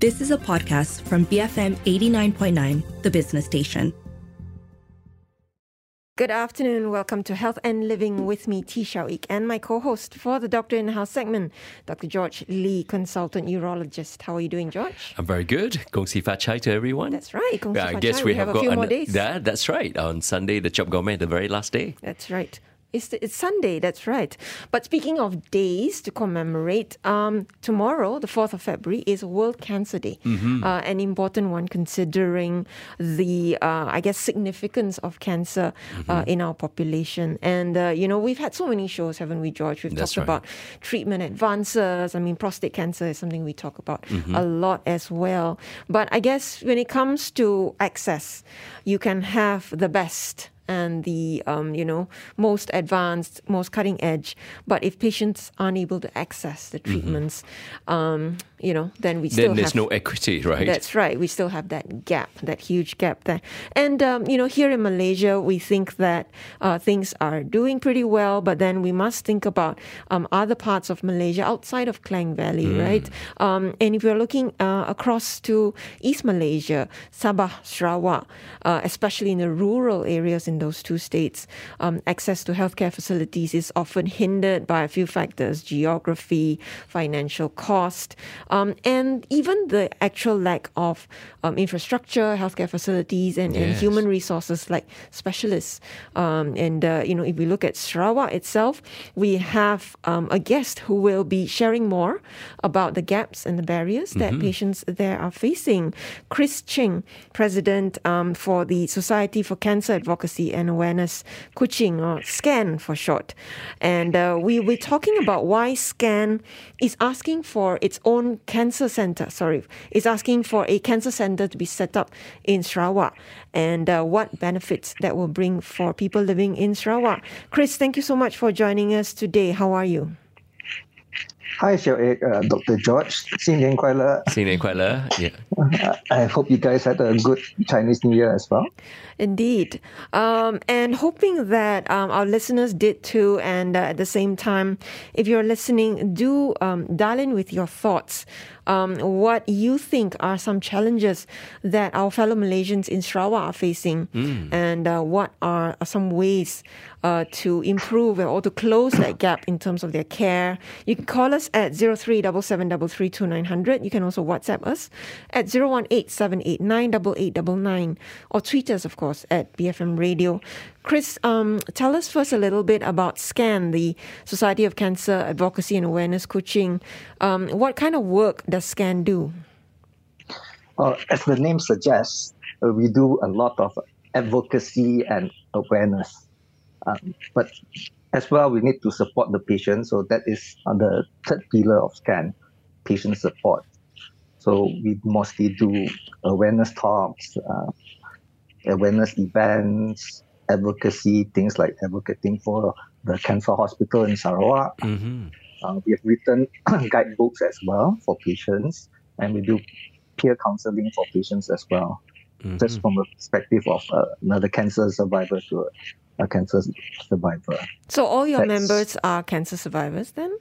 This is a podcast from BFM 89.9, the business station. Good afternoon. Welcome to Health and Living with me, T. Ik, and my co-host for the Doctor in the House segment, Dr. George Lee, consultant urologist. How are you doing, George? I'm very good. Gong Si Fa Chai to everyone. That's right. Gong Si I guess we, We have, have a got few an- days. That, that's right. On Sunday, the Chap Goh Mei, the very last day. That's right. It's, it's Sunday, that's right. But speaking of days to commemorate, um, tomorrow, the 4th of February, is World Cancer Day. Mm-hmm. Uh, an important one considering the, uh, I guess, significance of cancer Mm-hmm. uh, in our population. And, uh, you know, we've had so many shows, haven't we, George? We've That's talked right. about treatment advances. I mean, prostate cancer is something we talk about Mm-hmm. a lot as well. But I guess when it comes to access, you can have the best and the um, you know most advanced, most cutting edge. But if patients aren't able to access the treatments, um, you know, then we still. Then there's have no equity, right? that's right. We still have that gap, that huge gap there. And, um, you know, here in Malaysia, we think that uh, things are doing pretty well, but then we must think about um, other parts of Malaysia outside of Klang Valley, right? Um, and if you're looking uh, across to East Malaysia, Sabah, Sarawak, uh, especially in the rural areas in those two states, um, access to healthcare facilities is often hindered by a few factors geography, financial cost, um, and even the actual lack of um, infrastructure, healthcare facilities, and, and human resources like specialists. Um, and, uh, you know, if we look at Sarawak itself, we have um, a guest who will be sharing more about the gaps and the barriers that patients there are facing. Chris Ching, president um, for the Society for Cancer Advocacy and Awareness, Kuching, or SCAN for short. And uh, we're talking about why SCAN is asking for its own cancer center, sorry, is asking for a cancer center to be set up in Sarawak and uh, what benefits that will bring for people living in Sarawak. Chris, thank you so much for joining us today. How are you? Hi, Xiao Ek, uh, Dr. George. 新年快乐. Xin nian kuai le. Yeah. Uh, I hope you guys had a good Chinese New Year as well. Indeed. Um, and hoping that um, our listeners did too. And uh, at the same time, if you're listening, do um, dial in with your thoughts. Um, what you think are some challenges that our fellow Malaysians in Sarawak are facing, and uh, what are some ways uh, to improve or to close that gap in terms of their care. You can call us at 0377332900. You can also WhatsApp us at 018-789-8899 or tweet us, of course, at BFM Radio. Chris, um, tell us first a little bit about SCAN, the Society of Cancer Advocacy and Awareness Kuching. Um, what kind of work does SCAN do? Uh, as the name suggests, uh, we do a lot of advocacy and awareness. Um, but as well, we need to support the patient. So that is on the third pillar of SCAN, patient support. So we mostly do awareness talks, uh, awareness events, advocacy, things like advocating for the cancer hospital in Sarawak. hmm Uh, we have written guidebooks as well for patients, and we do peer counseling for patients as well, just from a perspective of uh, another cancer survivor to a, a cancer survivor. So all your That's- members are cancer survivors then?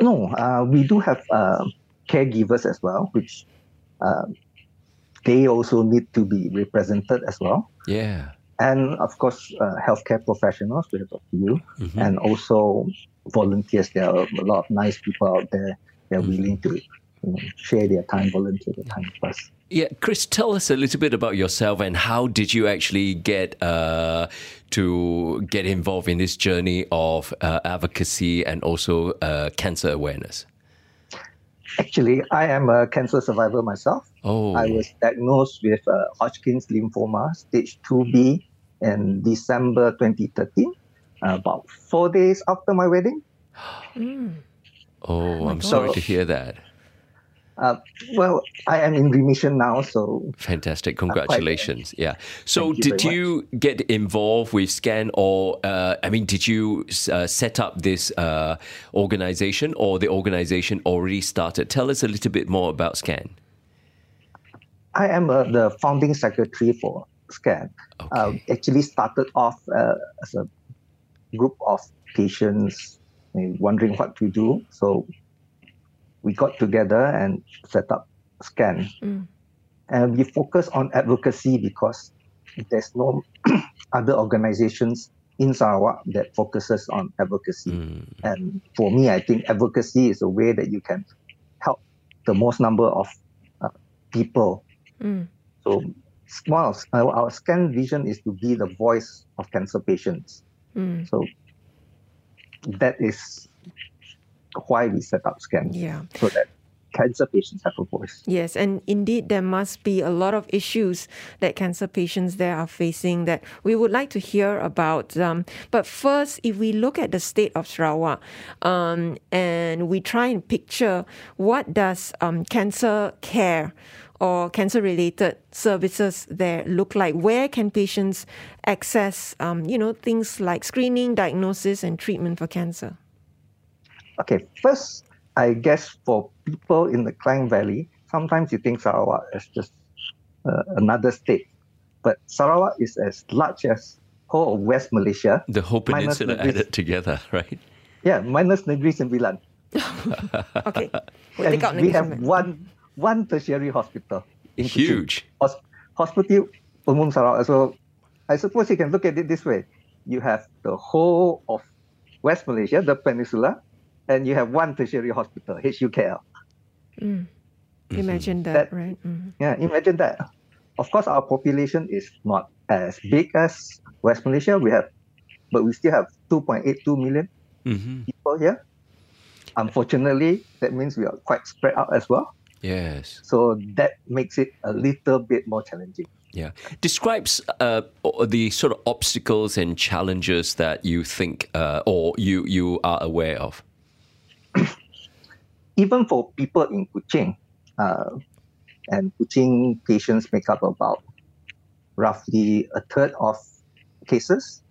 No, uh, we do have uh, caregivers as well, which uh, they also need to be represented as well. Yeah. And of course, uh, healthcare professionals, we have a few, Mhm. and also volunteers. There are a lot of nice people out there. They're willing to you know, share their time, volunteer their time with us. Yeah, Chris, tell us a little bit about yourself and how did you actually get uh, to get involved in this journey of uh, advocacy and also uh, cancer awareness? Actually, I am a cancer survivor myself. Oh, I was diagnosed with uh, Hodgkin's lymphoma, stage 2B, in December 2013, uh, about four days after my wedding. oh, I'm my sorry to hear that. Uh, well, I am in remission now, so Fantastic. Congratulations. Yeah. So, you did you get involved with SCAN, or, uh, I mean, did you uh, set up this uh, organization, or the organization already started? Tell us a little bit more about SCAN. I am uh, the founding secretary for SCAN. Uh, Okay. actually started off uh, as a group of patients wondering what to do. So we got together and set up scan. Mm. And we focus on advocacy because there's no other organizations in Sarawak that focuses on advocacy. Mm. And for me, I think advocacy is a way that you can help the most number of uh, people. Mm. So one of, our, our scan vision is to be the voice of cancer patients. So that is why we set up scan. Yeah. So that cancer patients have a voice. Yes, and indeed, there must be a lot of issues that cancer patients there are facing that we would like to hear about. Um, but first, if we look at the state of Sarawak um, and we try and picture what does um, cancer care or cancer-related services there look like? Where can patients access, um, you know, things like screening, diagnosis, and treatment for cancer? Okay, first, I guess for people in the Klang Valley, sometimes you think Sarawak is just uh, another state. But Sarawak is as large as whole of West Malaysia. The whole peninsula Negeri- added together, right? Yeah, minus Negeri Sembilan. Okay, we'll And take out we have Sembilan. one one tertiary hospital. In Kuching. Huge. Hos- Hospital Umum Sarawak. So I suppose you can look at it this way. You have the whole of West Malaysia, the peninsula, and you have one tertiary hospital, HUKL. Imagine that, That- right? Mhm. Yeah, imagine that. Of course, our population is not as big as West Malaysia. We have, but we still have 2.82 million hmm people here. Unfortunately, that means we are quite spread out as well. Yes. So that makes it a little bit more challenging. Yeah. Describes uh, the sort of obstacles and challenges that you think uh, or you, you are aware of. Even for people in Kuching, uh, and Kuching patients make up about roughly a third of cases.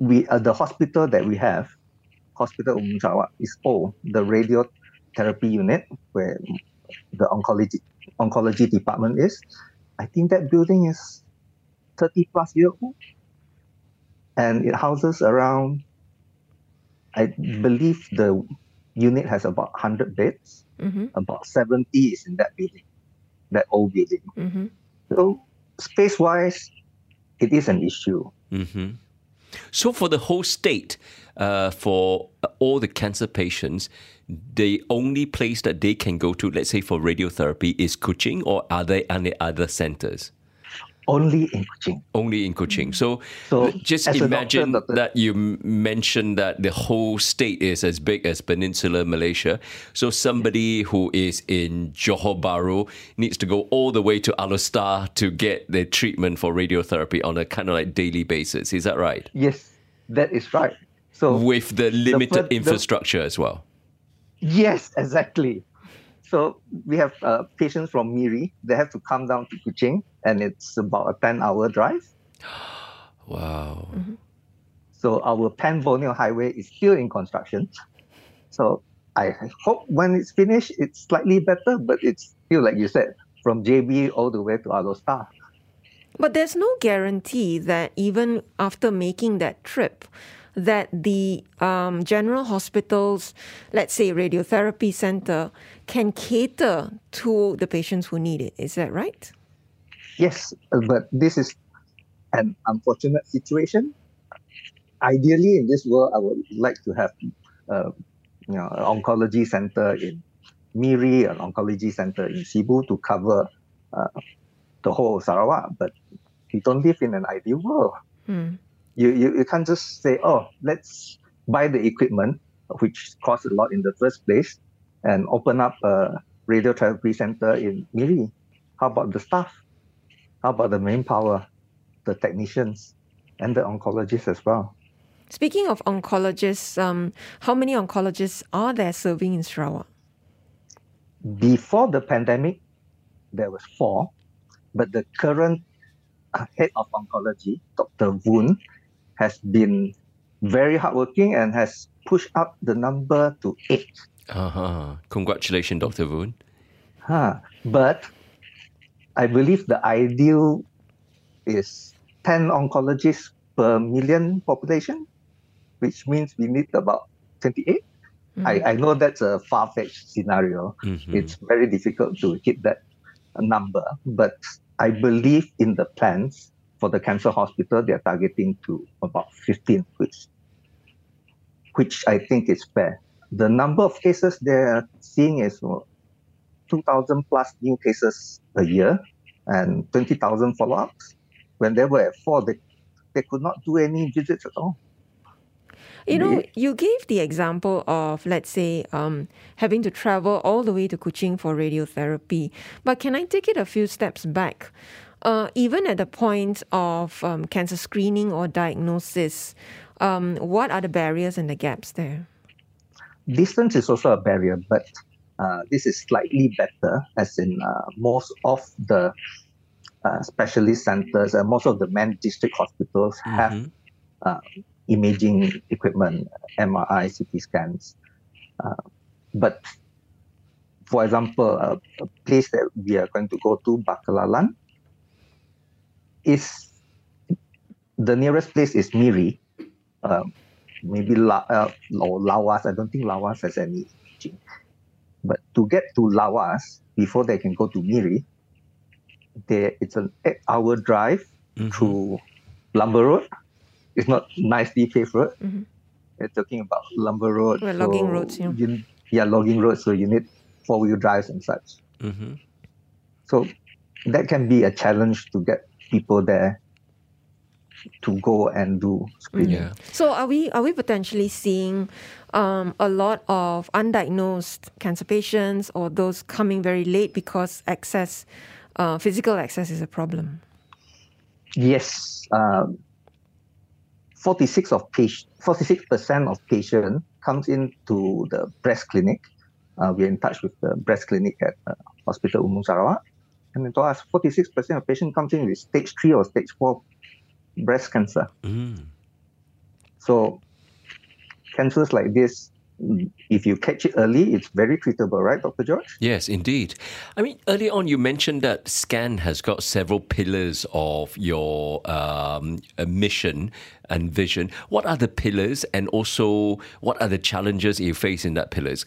We uh, the hospital that we have, Hospital Sarawak, is all The radiotherapy unit where the oncology oncology department is. I think that building is 30 plus year old, and it houses around. I believe the unit has about 100 beds. Mhm. About 70 is in that building, that old building. Mhm. So, space wise, it is an issue. hmm So, for the whole state, uh, for all the cancer patients, the only place that they can go to, let's say for radiotherapy, is Kuching, or are there any other centers? Only in Kuching. Only in Kuching. So, So, just imagine doctor, that you mentioned that the whole state is as big as Peninsular Malaysia. So, somebody who is in Johor Bahru needs to go all the way to Alor Star to get the treatment for radiotherapy on a kind of like daily basis. Is that right? Yes, that is right. So, With the limited the- infrastructure as well. yes, exactly. So, we have uh, patients from Miri. They have to come down to Kuching, and it's about a 10 hour drive. Wow. So our Pan Borneo Highway is still in construction. So I hope when it's finished, it's slightly better, but it's still, like you said, from JB all the way to Alor Star. But there's no guarantee that even after making that trip, that the um, general hospitals, let's say radiotherapy center, can cater to the patients who need it. Is that right? Yes, but this is an unfortunate situation. Ideally, in this world, I would like to have, uh, you know, an oncology center in Miri, an oncology center in Sibu to cover uh, the whole Sarawak. But we don't live in an ideal world. Hmm. You, you you can't just say, oh, let's buy the equipment, which costs a lot in the first place, and open up a radiotherapy center in Miri. How about the staff? How about the manpower, the technicians, and the oncologists as well? Speaking of oncologists, um, how many oncologists are there serving in Sarawak? Before the pandemic, there was four, but the current uh, head of oncology, Dr. Woon, has been very hardworking and has pushed up the number to eight. Uh-huh. Congratulations, Dr. Woon. Huh. But I believe the ideal is 10 oncologists per million population, which means we need about 28. Hmm. I, I know that's a far fetched scenario. Mm-hmm. It's very difficult to hit that number, but I believe in the plans for the cancer hospital, they're targeting to about 15, which, which I think is fair. The number of cases they're seeing is 2,000 plus new cases a year and 20,000 follow ups. When they were at four, they, they could not do any visits at all. You know, you gave the example of, let's say, um, having to travel all the way to Kuching for radiotherapy. But can I take it a few steps back? Uh, even at the point of um, cancer screening or diagnosis, um, what are the barriers and the gaps there? Distance is also a barrier, but uh, this is slightly better, as in uh, most of the uh, specialist centers and most of the main district hospitals have uh, imaging equipment, MRI, CT scans. Uh, but for example, a, a, place that we are going to go to, Ba'kelalan, is the nearest place is Miri. Uh, maybe La, uh, or Lawas. I don't think Lawas has any imaging. But to get to Lawas before they can go to Miri, they, it's an eight-hour drive Mm-hmm. through Lumber Road. It's not nicely paved road. Mhm. We're talking about Lumber Road. Well, logging roads, yeah. You, yeah, logging roads. So you need four-wheel drives and such. hmm So that can be a challenge to get people there to go and do screening. Yeah. So are we are we potentially seeing um, a lot of undiagnosed cancer patients or those coming very late because access, uh, physical access is a problem? Yes, um, 46 of patient, 46% of patient comes into the breast clinic. Uh, we're in touch with the breast clinic at uh, Hospital Umum Sarawak. And they told us 46% of patient comes in with stage 3 or stage 4 breast cancer. Mm. So cancers like this, if you catch it early, it's very treatable, right, Dr. George? Yes, indeed. I mean, earlier on, you mentioned that SCAN has got several pillars of your um, uh, mission and vision. What are the pillars, and also what are the challenges you face in that pillars?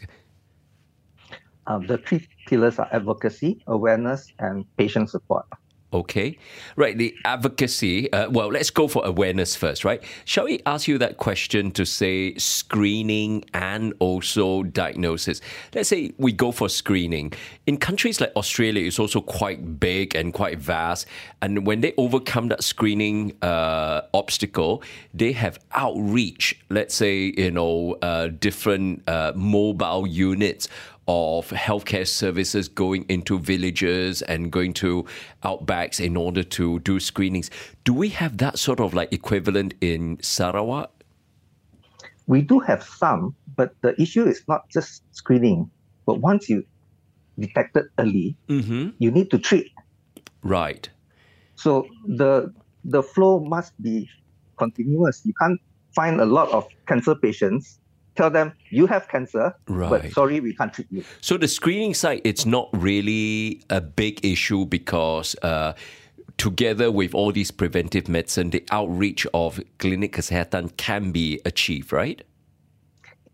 Um, the three pillars are advocacy, awareness, and patient support. Okay, right. The advocacy. Uh, well, let's go for awareness first, right? Shall we ask you that question to say screening and also diagnosis? Let's say we go for screening. In countries like Australia, it's also quite big and quite vast. And when they overcome that screening uh, obstacle, they have outreach. Let's say you know uh, different uh, mobile units of healthcare services going into villages and going to outbacks in order to do screenings. Do we have that sort of like equivalent in Sarawak? We do have some, but the issue is not just screening. But once you detect it early, Mm-hmm. you need to treat. Right. So the the flow must be continuous. You can't find a lot of cancer patients. Tell them you have cancer, Right. but sorry, we can't treat you. So the screening side, it's not really a big issue because uh, together with all these preventive medicine, the outreach of clinic kesehatan can be achieved, right?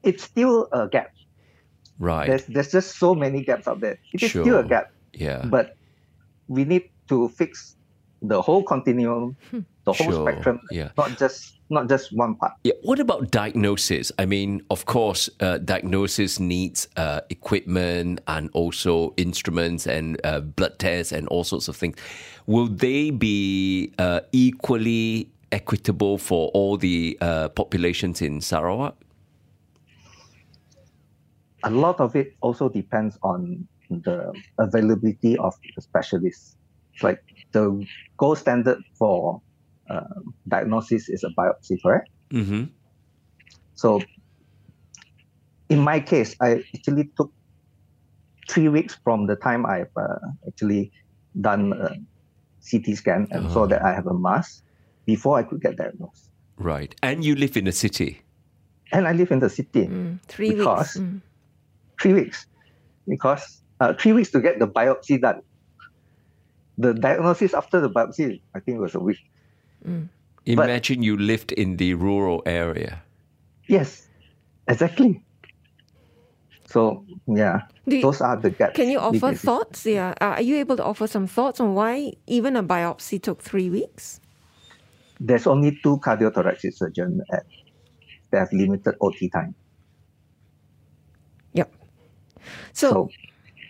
It's still a gap. Right. There's there's just so many gaps out there. It is still a gap. yeah. but we need to fix the whole continuum, the whole Sure, spectrum, yeah. not just not just one part. Yeah. What about diagnosis? I mean, of course, uh, diagnosis needs uh, equipment and also instruments and uh, blood tests and all sorts of things. Will they be uh, equally equitable for all the uh, populations in Sarawak? A lot of it also depends on the availability of the specialists. Like the gold standard for uh, diagnosis is a biopsy, correct? Mm-hmm. So, in my case, I actually took three weeks from the time I've uh, actually done a CT scan and saw that I have a mass before I could get diagnosed. Right. And you live in a city. And I live in the city. Mm, three Because- weeks. Mm. Three weeks, because uh, three weeks to get the biopsy done. The diagnosis after the biopsy, I think, was a week. Imagine you lived in the rural area. Yes, exactly. So yeah, Do you- those are the gaps. Can you offer can thoughts? Yeah. Uh, are you able to offer some thoughts on why even a biopsy took three weeks? There's only two cardiothoracic surgeons at they have limited OT time. Yep. So, So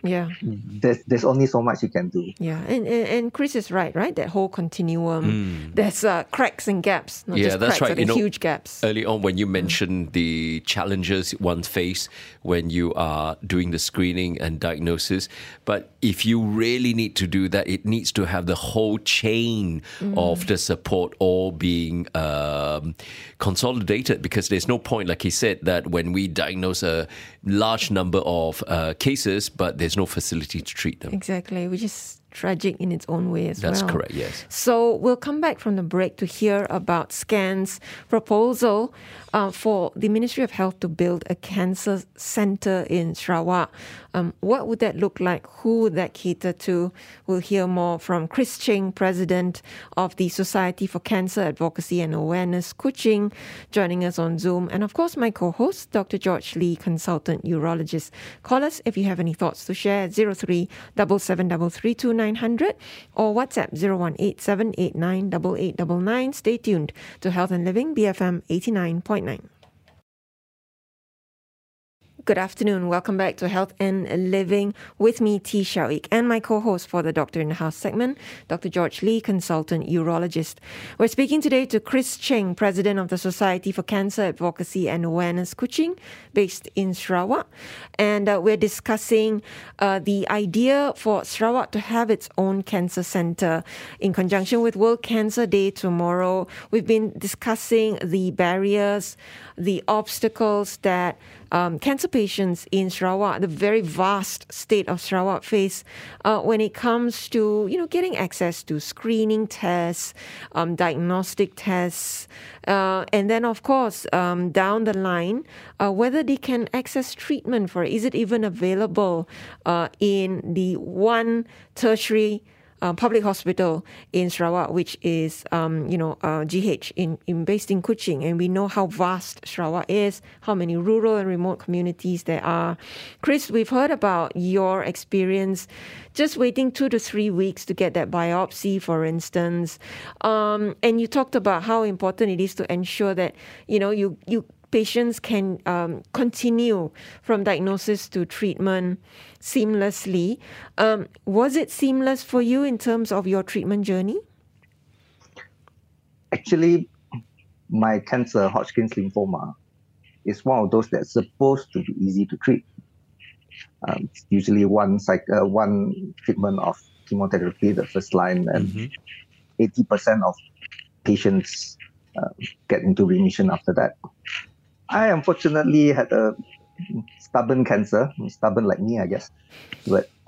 yeah, there's there's only so much you can do. yeah, and, and and Chris is right, right? That whole continuum, there's uh, cracks and gaps, not. Yeah, just that's cracks, right. but You know, huge gaps. Early on, when you mentioned the challenges one face when you are doing the screening and diagnosis, but if you really need to do that, it needs to have the whole chain of the support all being um, consolidated because there's no point, like he said, that when we diagnose a large number of uh, cases, but there's no facility to treat them. Exactly, which is tragic in its own way as That's well. correct, yes. So we'll come back from the break to hear about SCAN's proposal uh, for the Ministry of Health to build a cancer center in Sarawak. Um, what would that look like? Who would that cater to? We'll hear more from Chris Ching, President of the Society for Cancer Advocacy and Awareness, Kuching, joining us on Zoom. And of course, my co-host, Dr. George Lee, Consultant Urologist. Call us if you have any thoughts to share at 03 900 or WhatsApp 018 789 8899. Stay tuned to Health and Living, BFM 89.9 night. Good afternoon. Welcome back to Health and Living with me, T. Shawick, and my co-host for the Doctor in the House segment, Dr. George Lee, consultant urologist. We're speaking today to Chris Cheng, president of the Society for Cancer Advocacy and Awareness Kuching, based in Sarawak, and uh, we're discussing uh, the idea for Sarawak to have its own cancer center in conjunction with World Cancer Day tomorrow. We've been discussing the barriers, the obstacles that um, cancer patients in Sarawak, the very vast state of Sarawak, face uh, when it comes to you know getting access to screening tests, um, diagnostic tests, uh, and then of course um, down the line uh, whether they can access treatment for it. Is it even available uh, in the one tertiary? Uh, public hospital in Sarawak, which is um, you know uh, GH in, in based in Kuching, and we know how vast Sarawak is, how many rural and remote communities there are. Chris, we've heard about your experience, just waiting two to three weeks to get that biopsy, for instance, um, and you talked about how important it is to ensure that you know you you patients can um, continue from diagnosis to treatment seamlessly. Um, was it seamless for you in terms of your treatment journey? Actually, my cancer, Hodgkin's lymphoma, is one of those that's supposed to be easy to treat. Um, it's usually one cyc- uh, one treatment of chemotherapy, the first line, and 80% of patients uh, get into remission after that. I unfortunately had a stubborn cancer, stubborn like me, I guess. But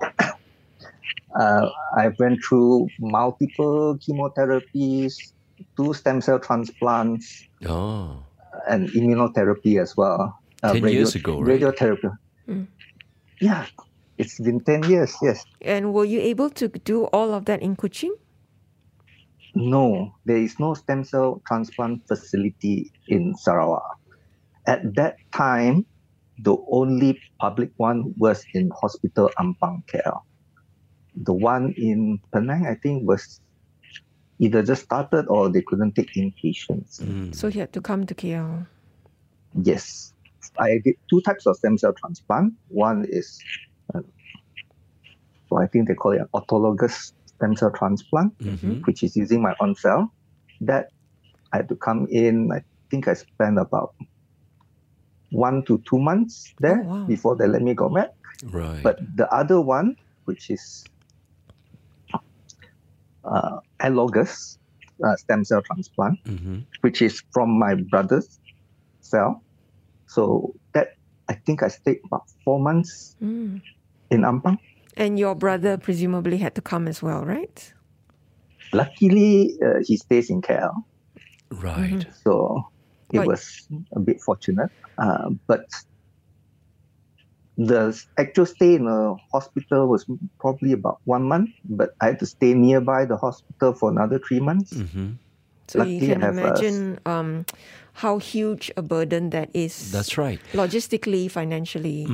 uh, I went through multiple chemotherapies, two stem cell transplants, Oh. and immunotherapy as well. 10 years ago, right? Radiotherapy. Mm. Yeah, it's been 10 years, yes. And were you able to do all of that in Kuching? No, there is no stem cell transplant facility in Sarawak. At that time, the only public one was in Hospital Ampang KL. The one in Penang, I think, was either just started or they couldn't take in patients. Mm. So he had to come to KL. Yes. I did two types of stem cell transplant. One is, uh, so I think they call it an autologous stem cell transplant, Mhm. which is using my own cell. That I had to come in. I think I spent about one to two months there Oh, wow. before they let me go back. Right. But the other one, which is uh, analogous uh, stem cell transplant, Mhm. which is from my brother's cell. So that I think I stayed about four months Mm. in Ampang. And your brother presumably had to come as well, right? Luckily, uh, he stays in KL, Right. so it Right. was a bit fortunate. Uh, but the actual stay in a hospital was probably about one month, but I had to stay nearby the hospital for another three months. hmm So you can I have, imagine um, how huge a burden that is. That's right. Logistically, financially.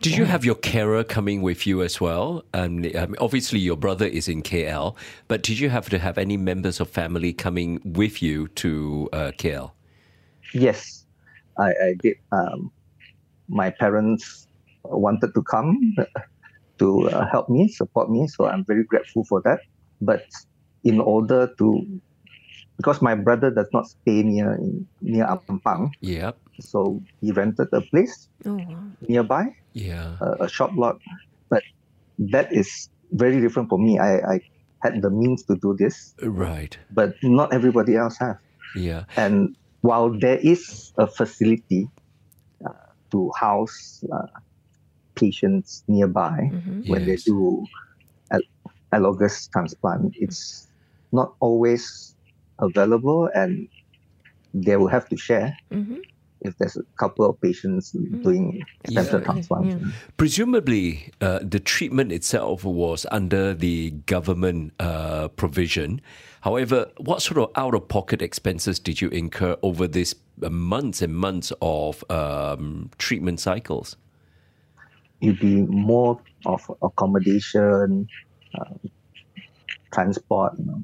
Did you have your carer coming with you as well? Um, um, obviously, your brother is in KL, but did you have to have any members of family coming with you to uh, KL? Yes, I, I did. Um, my parents wanted to come to uh, help me, support me, so I'm very grateful for that. But in order to, because my brother does not stay near near Ampang, Yep. so he rented a place Oh, nearby, Yeah. a, a shop lot. But that is very different for me. I, I had the means to do this, Right. but not everybody else have. Yeah. And while there is a facility uh, to house uh, patients nearby when they do al- allogous transplant, it's not always available and they will have to share. Mhm. If there's a couple of patients doing stem cell Yeah. transplant. Yeah. Presumably, uh, the treatment itself was under the government uh, provision. However, what sort of out of pocket expenses did you incur over these uh, months and months of um, treatment cycles? It'd be more of accommodation, uh, transport, you know,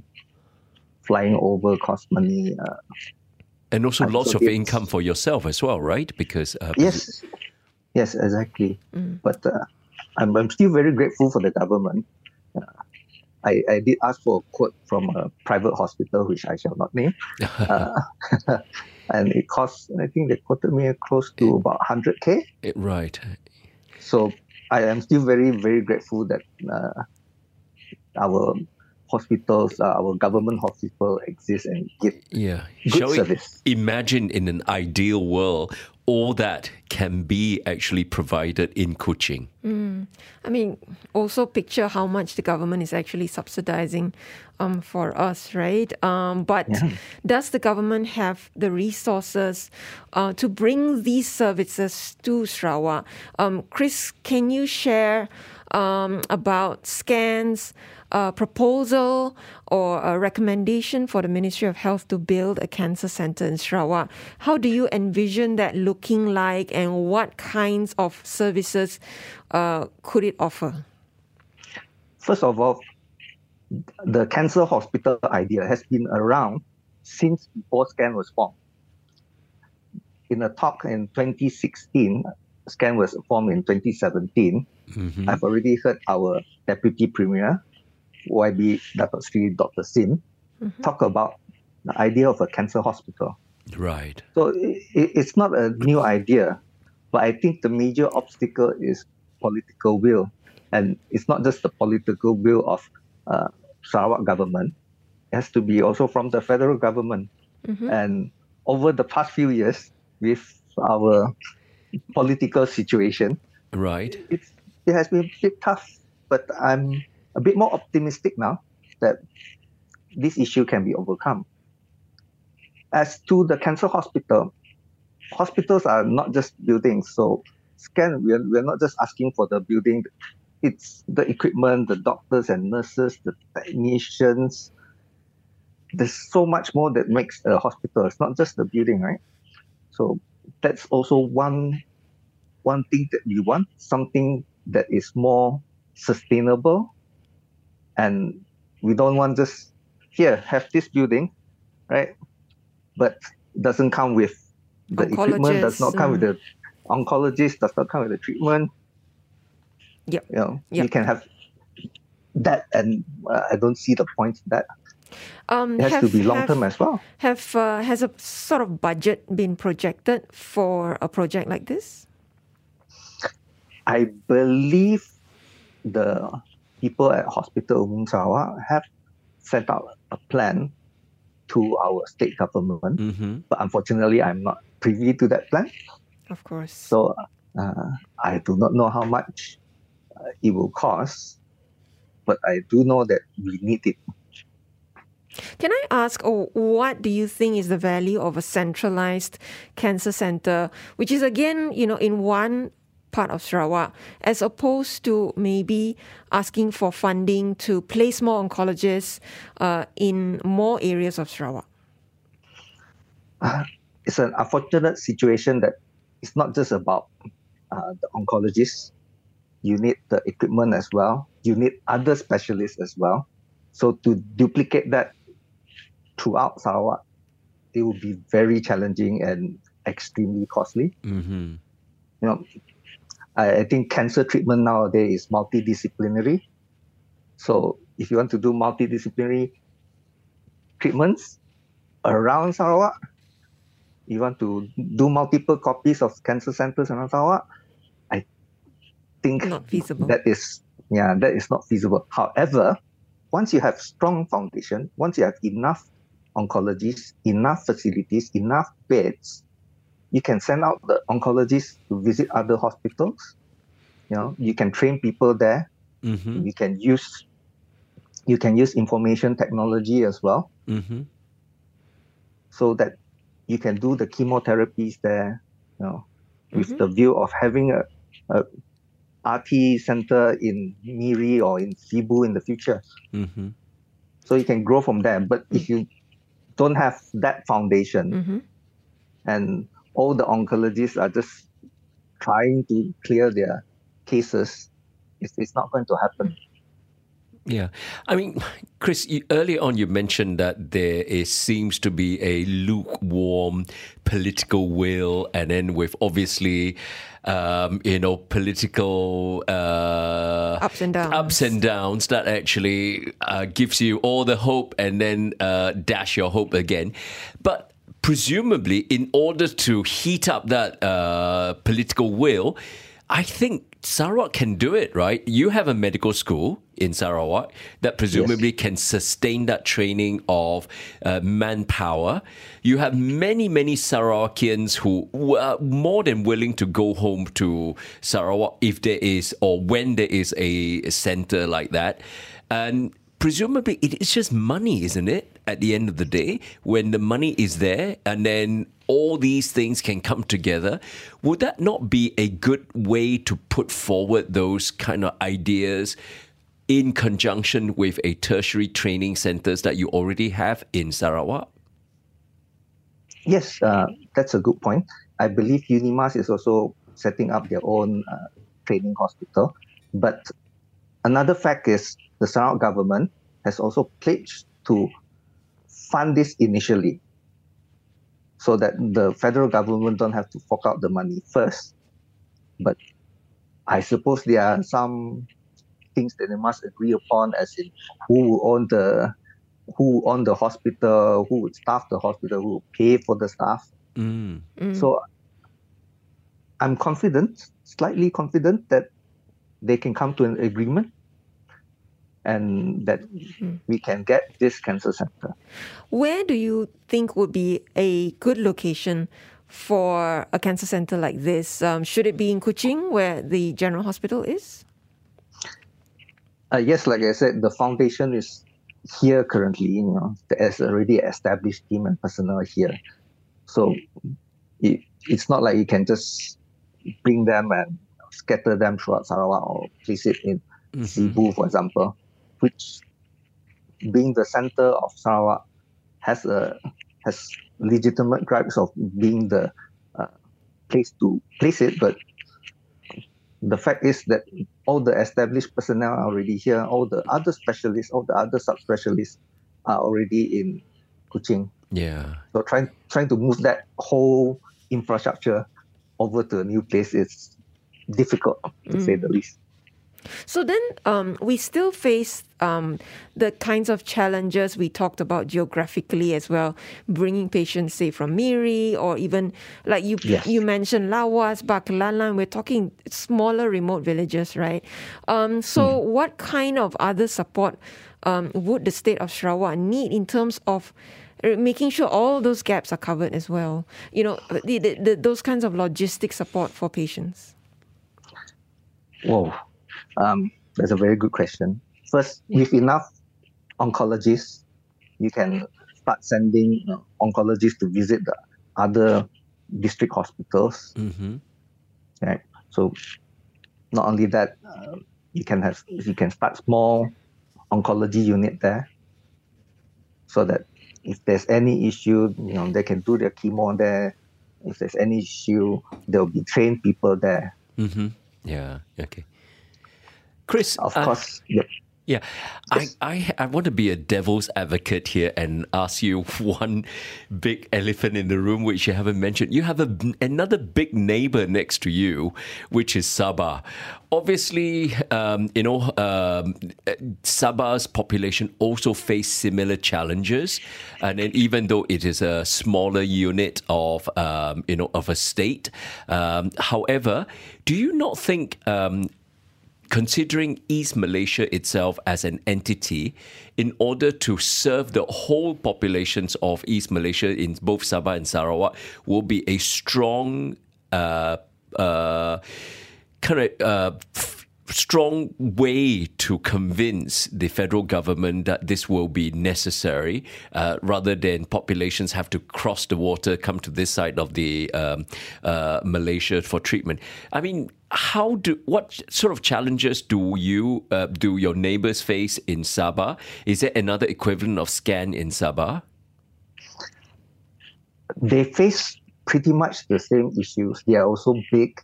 flying over cost money. Uh, And also Uh, lots so of it's- income for yourself as well, right? Because uh, Yes, yes, exactly. But uh, I'm, I'm still very grateful for the government. Uh, I, I did ask for a quote from a private hospital, which I shall not name. Uh, and it cost, I think they quoted me close to about 100K. it- right. So I am still very, very grateful that uh, our hospitals, uh, our government hospital exists and give Yeah. good Shall service. imagine in an ideal world, all that can be actually provided in Kuching? I mean, also picture how much the government is actually subsidizing um, for us, right? Um, but does the government have the resources uh, to bring these services to Sarawak? Um, Chris, can you share um, about scans? A proposal or a recommendation for the Ministry of Health to build a cancer center in Sarawak. How do you envision that looking like, and what kinds of services uh, could it offer? First of all, the cancer hospital idea has been around since before SCAN was formed. In a talk in 2016, SCAN was formed in 2017. Mhm. I've already heard our Deputy Premier, YB Dato Sri Dr. Sim, talk about the idea of a cancer hospital. Right. So i i- it's not a new idea, but I think the major obstacle is political will, and it's not just the political will of uh, Sarawak government. It has to be also from the federal government. And over the past few years, with our political situation, Right. it's, it has been a bit tough. But I'm a bit more optimistic now that this issue can be overcome. As to the cancer hospital, hospitals are not just buildings. So, scan we're, we're not just asking for the building. It's the equipment, the doctors and nurses, the technicians. There's so much more that makes a hospital. It's not just the building, right? So that's also one one thing that we want, something that is more sustainable. And we don't want just here, have this building, right? But doesn't come with the equipment, does not come with the oncologist, does not come with the treatment. yeah You know, Yep. you can have that, and uh, I don't see the point in that. Um, It has to be long term as well. Have uh, has a sort of budget been projected for a project like this? I believe the people at Hospital Umum Sarawak have sent out a plan to our state government, hmm but unfortunately, I'm not privy to that plan. Of course. So uh, I do not know how much uh, it will cost, but I do know that we need it. Can I ask, oh, what do you think is the value of a centralized cancer center, which is again, you know, in one part of Sarawak, as opposed to maybe asking for funding to place more oncologists uh, in more areas of Sarawak? it's an unfortunate situation that it's not just about uh, the oncologists. You need the equipment as well. You need other specialists as well. So to duplicate that throughout Sarawak, it will be very challenging and extremely costly. Mm-hmm. You know, I, I think cancer treatment nowadays is multidisciplinary. So if you want to do multidisciplinary treatments around Sarawak, you want to do multiple copies of cancer centers around Sarawak, I think Not feasible. that is yeah, that is not feasible. However, once you have strong foundation, once you have enough oncologists, enough facilities, enough beds, you can send out the oncologists to visit other hospitals. You know, you can train people there. Mm-hmm. You can use you can use information technology as well, Mm-hmm. so that you can do the chemotherapies there. You know, with Mhm. the view of having a, a RT center in Miri or in Sibu in the future. Mm-hmm. so you can grow from there. But if you don't have that foundation Mhm. and all the oncologists are just trying to clear their cases, it's, it's not going to happen. Yeah, I mean, Chris, you, earlier on you mentioned that there is, seems to be a lukewarm political will, and then with obviously, um, you know, political uh, Ups and downs. ups and downs that actually uh, gives you all the hope, and then uh, dash your hope again. But presumably, in order to heat up that uh, political will, I think Sarawak can do it, right? You have a medical school in Sarawak that presumably can sustain that training of uh, manpower. You have many, many Sarawakians who are more than willing to go home to Sarawak if there is or when there is a center like that. And presumably it is just money, isn't it? At the end of the day, when the money is there and then all these things can come together, would that not be a good way to put forward those kind of ideas in conjunction with a tertiary training centers that you already have in Sarawak? Yes, uh, that's a good point. I believe Unimas is also setting up their own uh, training hospital. But another fact is the Sarawak government has also pledged to fund this initially so that the federal government don't have to fork out the money first. But I suppose there are some things that they must agree upon as in who will own the who own the hospital, who would staff the hospital, who would pay for the staff. Mm. Mm. So I'm confident, slightly confident that they can come to an agreement and that Mm. we can get this cancer center. Where do you think would be a good location for a cancer center like this? Um, should it be in Kuching, where the general hospital is? Uh, yes, like I said, the foundation is here currently. You know, there's already established team and personnel here, so it, it's not like you can just bring them and scatter them throughout Sarawak or place it in Sibu, for example, which being the center of Sarawak has a has legitimate gripes of being the uh, place to place it, but the fact is that all the established personnel are already here, all the other specialists, all the other subspecialists are already in Kuching. Yeah. So trying trying to move that whole infrastructure over to a new place is difficult to say the least. So then um, we still face um, the kinds of challenges we talked about geographically as well, bringing patients, say, from Miri or even like you Yes. you mentioned Lawas, Ba'kelalan. We're talking smaller remote villages, right? Um, so what kind of other support um, would the state of Sarawak need in terms of uh, making sure all those gaps are covered as well? You know, the, the, the, those kinds of logistic support for patients. Whoa, um, that's a very good question. First, with enough oncologists, you can start sending uh, oncologists to visit the other district hospitals. Mm-hmm. Right. So, not only that, uh, you can have you can start small oncology unit there, so that if there's any issue, you know, they can do their chemo there. If there's any issue, there'll be trained people there. Mm-hmm. Yeah. Okay. Chris, Of uh, course, yep. Yeah, I, I I want to be a devil's advocate here and ask you one big elephant in the room which you haven't mentioned. You have a, another big neighbor next to you, which is Sabah. Obviously, um, you know, um, Sabah's population also face similar challenges, and then even though it is a smaller unit of um, you know of a state, um, however, do you not think? Considering East Malaysia itself as an entity in order to serve the whole populations of East Malaysia in both Sabah and Sarawak will be a strong uh, uh, kind of uh, strong way to convince the federal government that this will be necessary uh, rather than populations have to cross the water come to this side of the um, uh, Malaysia for treatment I mean how do what sort of challenges do you uh, do your neighbors face in Sabah? Is there another equivalent of scan in Sabah? they face pretty much the same issues. They are also big.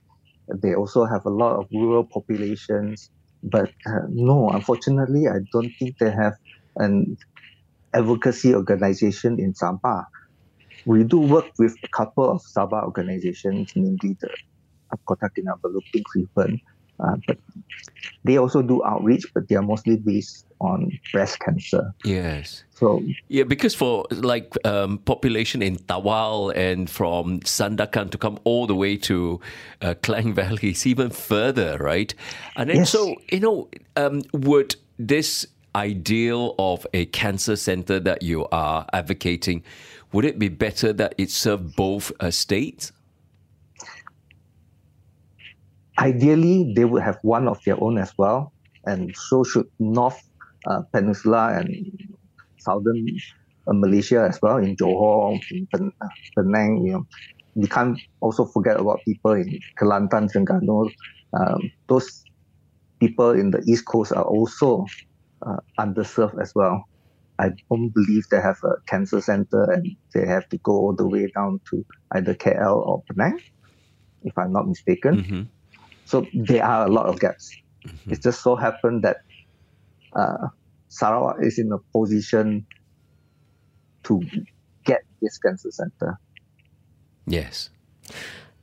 They also have a lot of rural populations. But uh, no, unfortunately, I don't think they have an advocacy organization in Sabah. We do work with a couple of Sabah organizations, namely the Kota Kinabalu Pink Ribbon, uh, but they also do outreach, but they are mostly based on breast cancer. Yes. So Yeah, because for like um, population in Tawau and from Sandakan to come all the way to uh, Klang Valley is even further, right? And then Yes. so you know, um, would this ideal of a cancer center that you are advocating, would it be better that it served both uh, states? Ideally they would have one of their own as well and so should north uh, peninsula and southern uh, malaysia as well in johor in uh, penang you know we can't also forget about people in kelantan terengganu um, those people in the east coast are also uh, underserved as well I don't believe they have a cancer center and they have to go all the way down to either KL or Penang, if I'm not mistaken. Mhm. So there are a lot of gaps. It just so happened that uh, Sarawak is in a position to get this cancer center. Yes.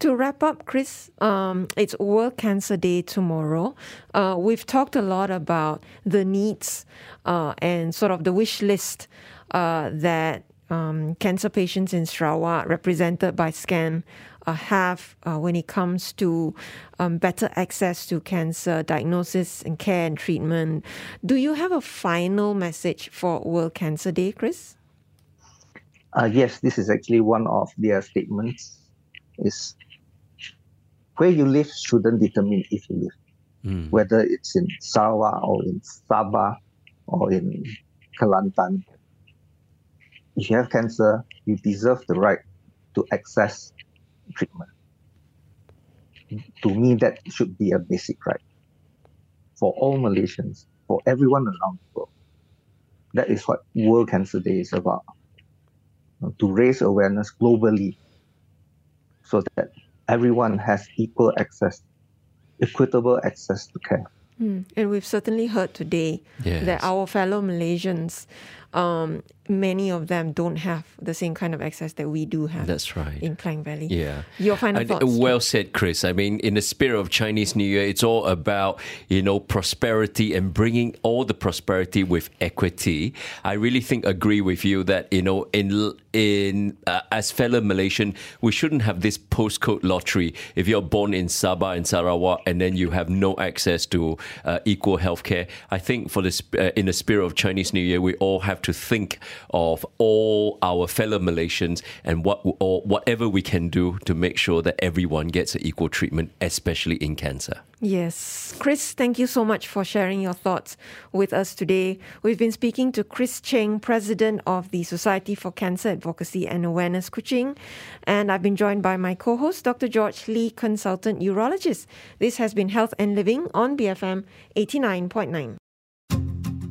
To wrap up, Chris, um, it's World Cancer Day tomorrow. Uh, we've talked a lot about the needs uh, and sort of the wish list uh, that um, cancer patients in Sarawak, represented by SCAN, have uh, when it comes to um, better access to cancer diagnosis and care and treatment. Do you have a final message for World Cancer Day, Chris? Uh, yes, this is actually one of their statements. Is where you live shouldn't determine if you live. Mm. whether it's in Sarawak or in Sabah or in Kelantan. If you have cancer, you deserve the right to access treatment. To me, that should be a basic right for all Malaysians, for everyone around the world. That is what World Cancer Day is about. To raise awareness globally so that everyone has equal access, equitable access to care. Mm. And we've certainly heard today that our fellow Malaysians, um, many of them don't have the same kind of access that we do have That's right. in Klang Valley. Yeah. Your final thoughts? uh, Well said, Chris. I mean, in the spirit of Chinese New Year, it's all about, you know, prosperity and bringing all the prosperity with equity. I really think, agree with you that, you know, in, in uh, as fellow Malaysian, we shouldn't have this postcode lottery. If you're born in Sabah and Sarawak and then you have no access to uh, equal healthcare, I think for the, uh, in the spirit of Chinese New Year, we all have to think of all our fellow Malaysians and what or whatever we can do to make sure that everyone gets an equal treatment, especially in cancer. Yes. Chris, thank you so much for sharing your thoughts with us today. We've been speaking to Chris Cheng, President of the Society for Cancer Advocacy and Awareness, Kuching. And I've been joined by my co host, Dr. George Lee, Consultant Urologist. This has been Health and Living on BFM 89.9.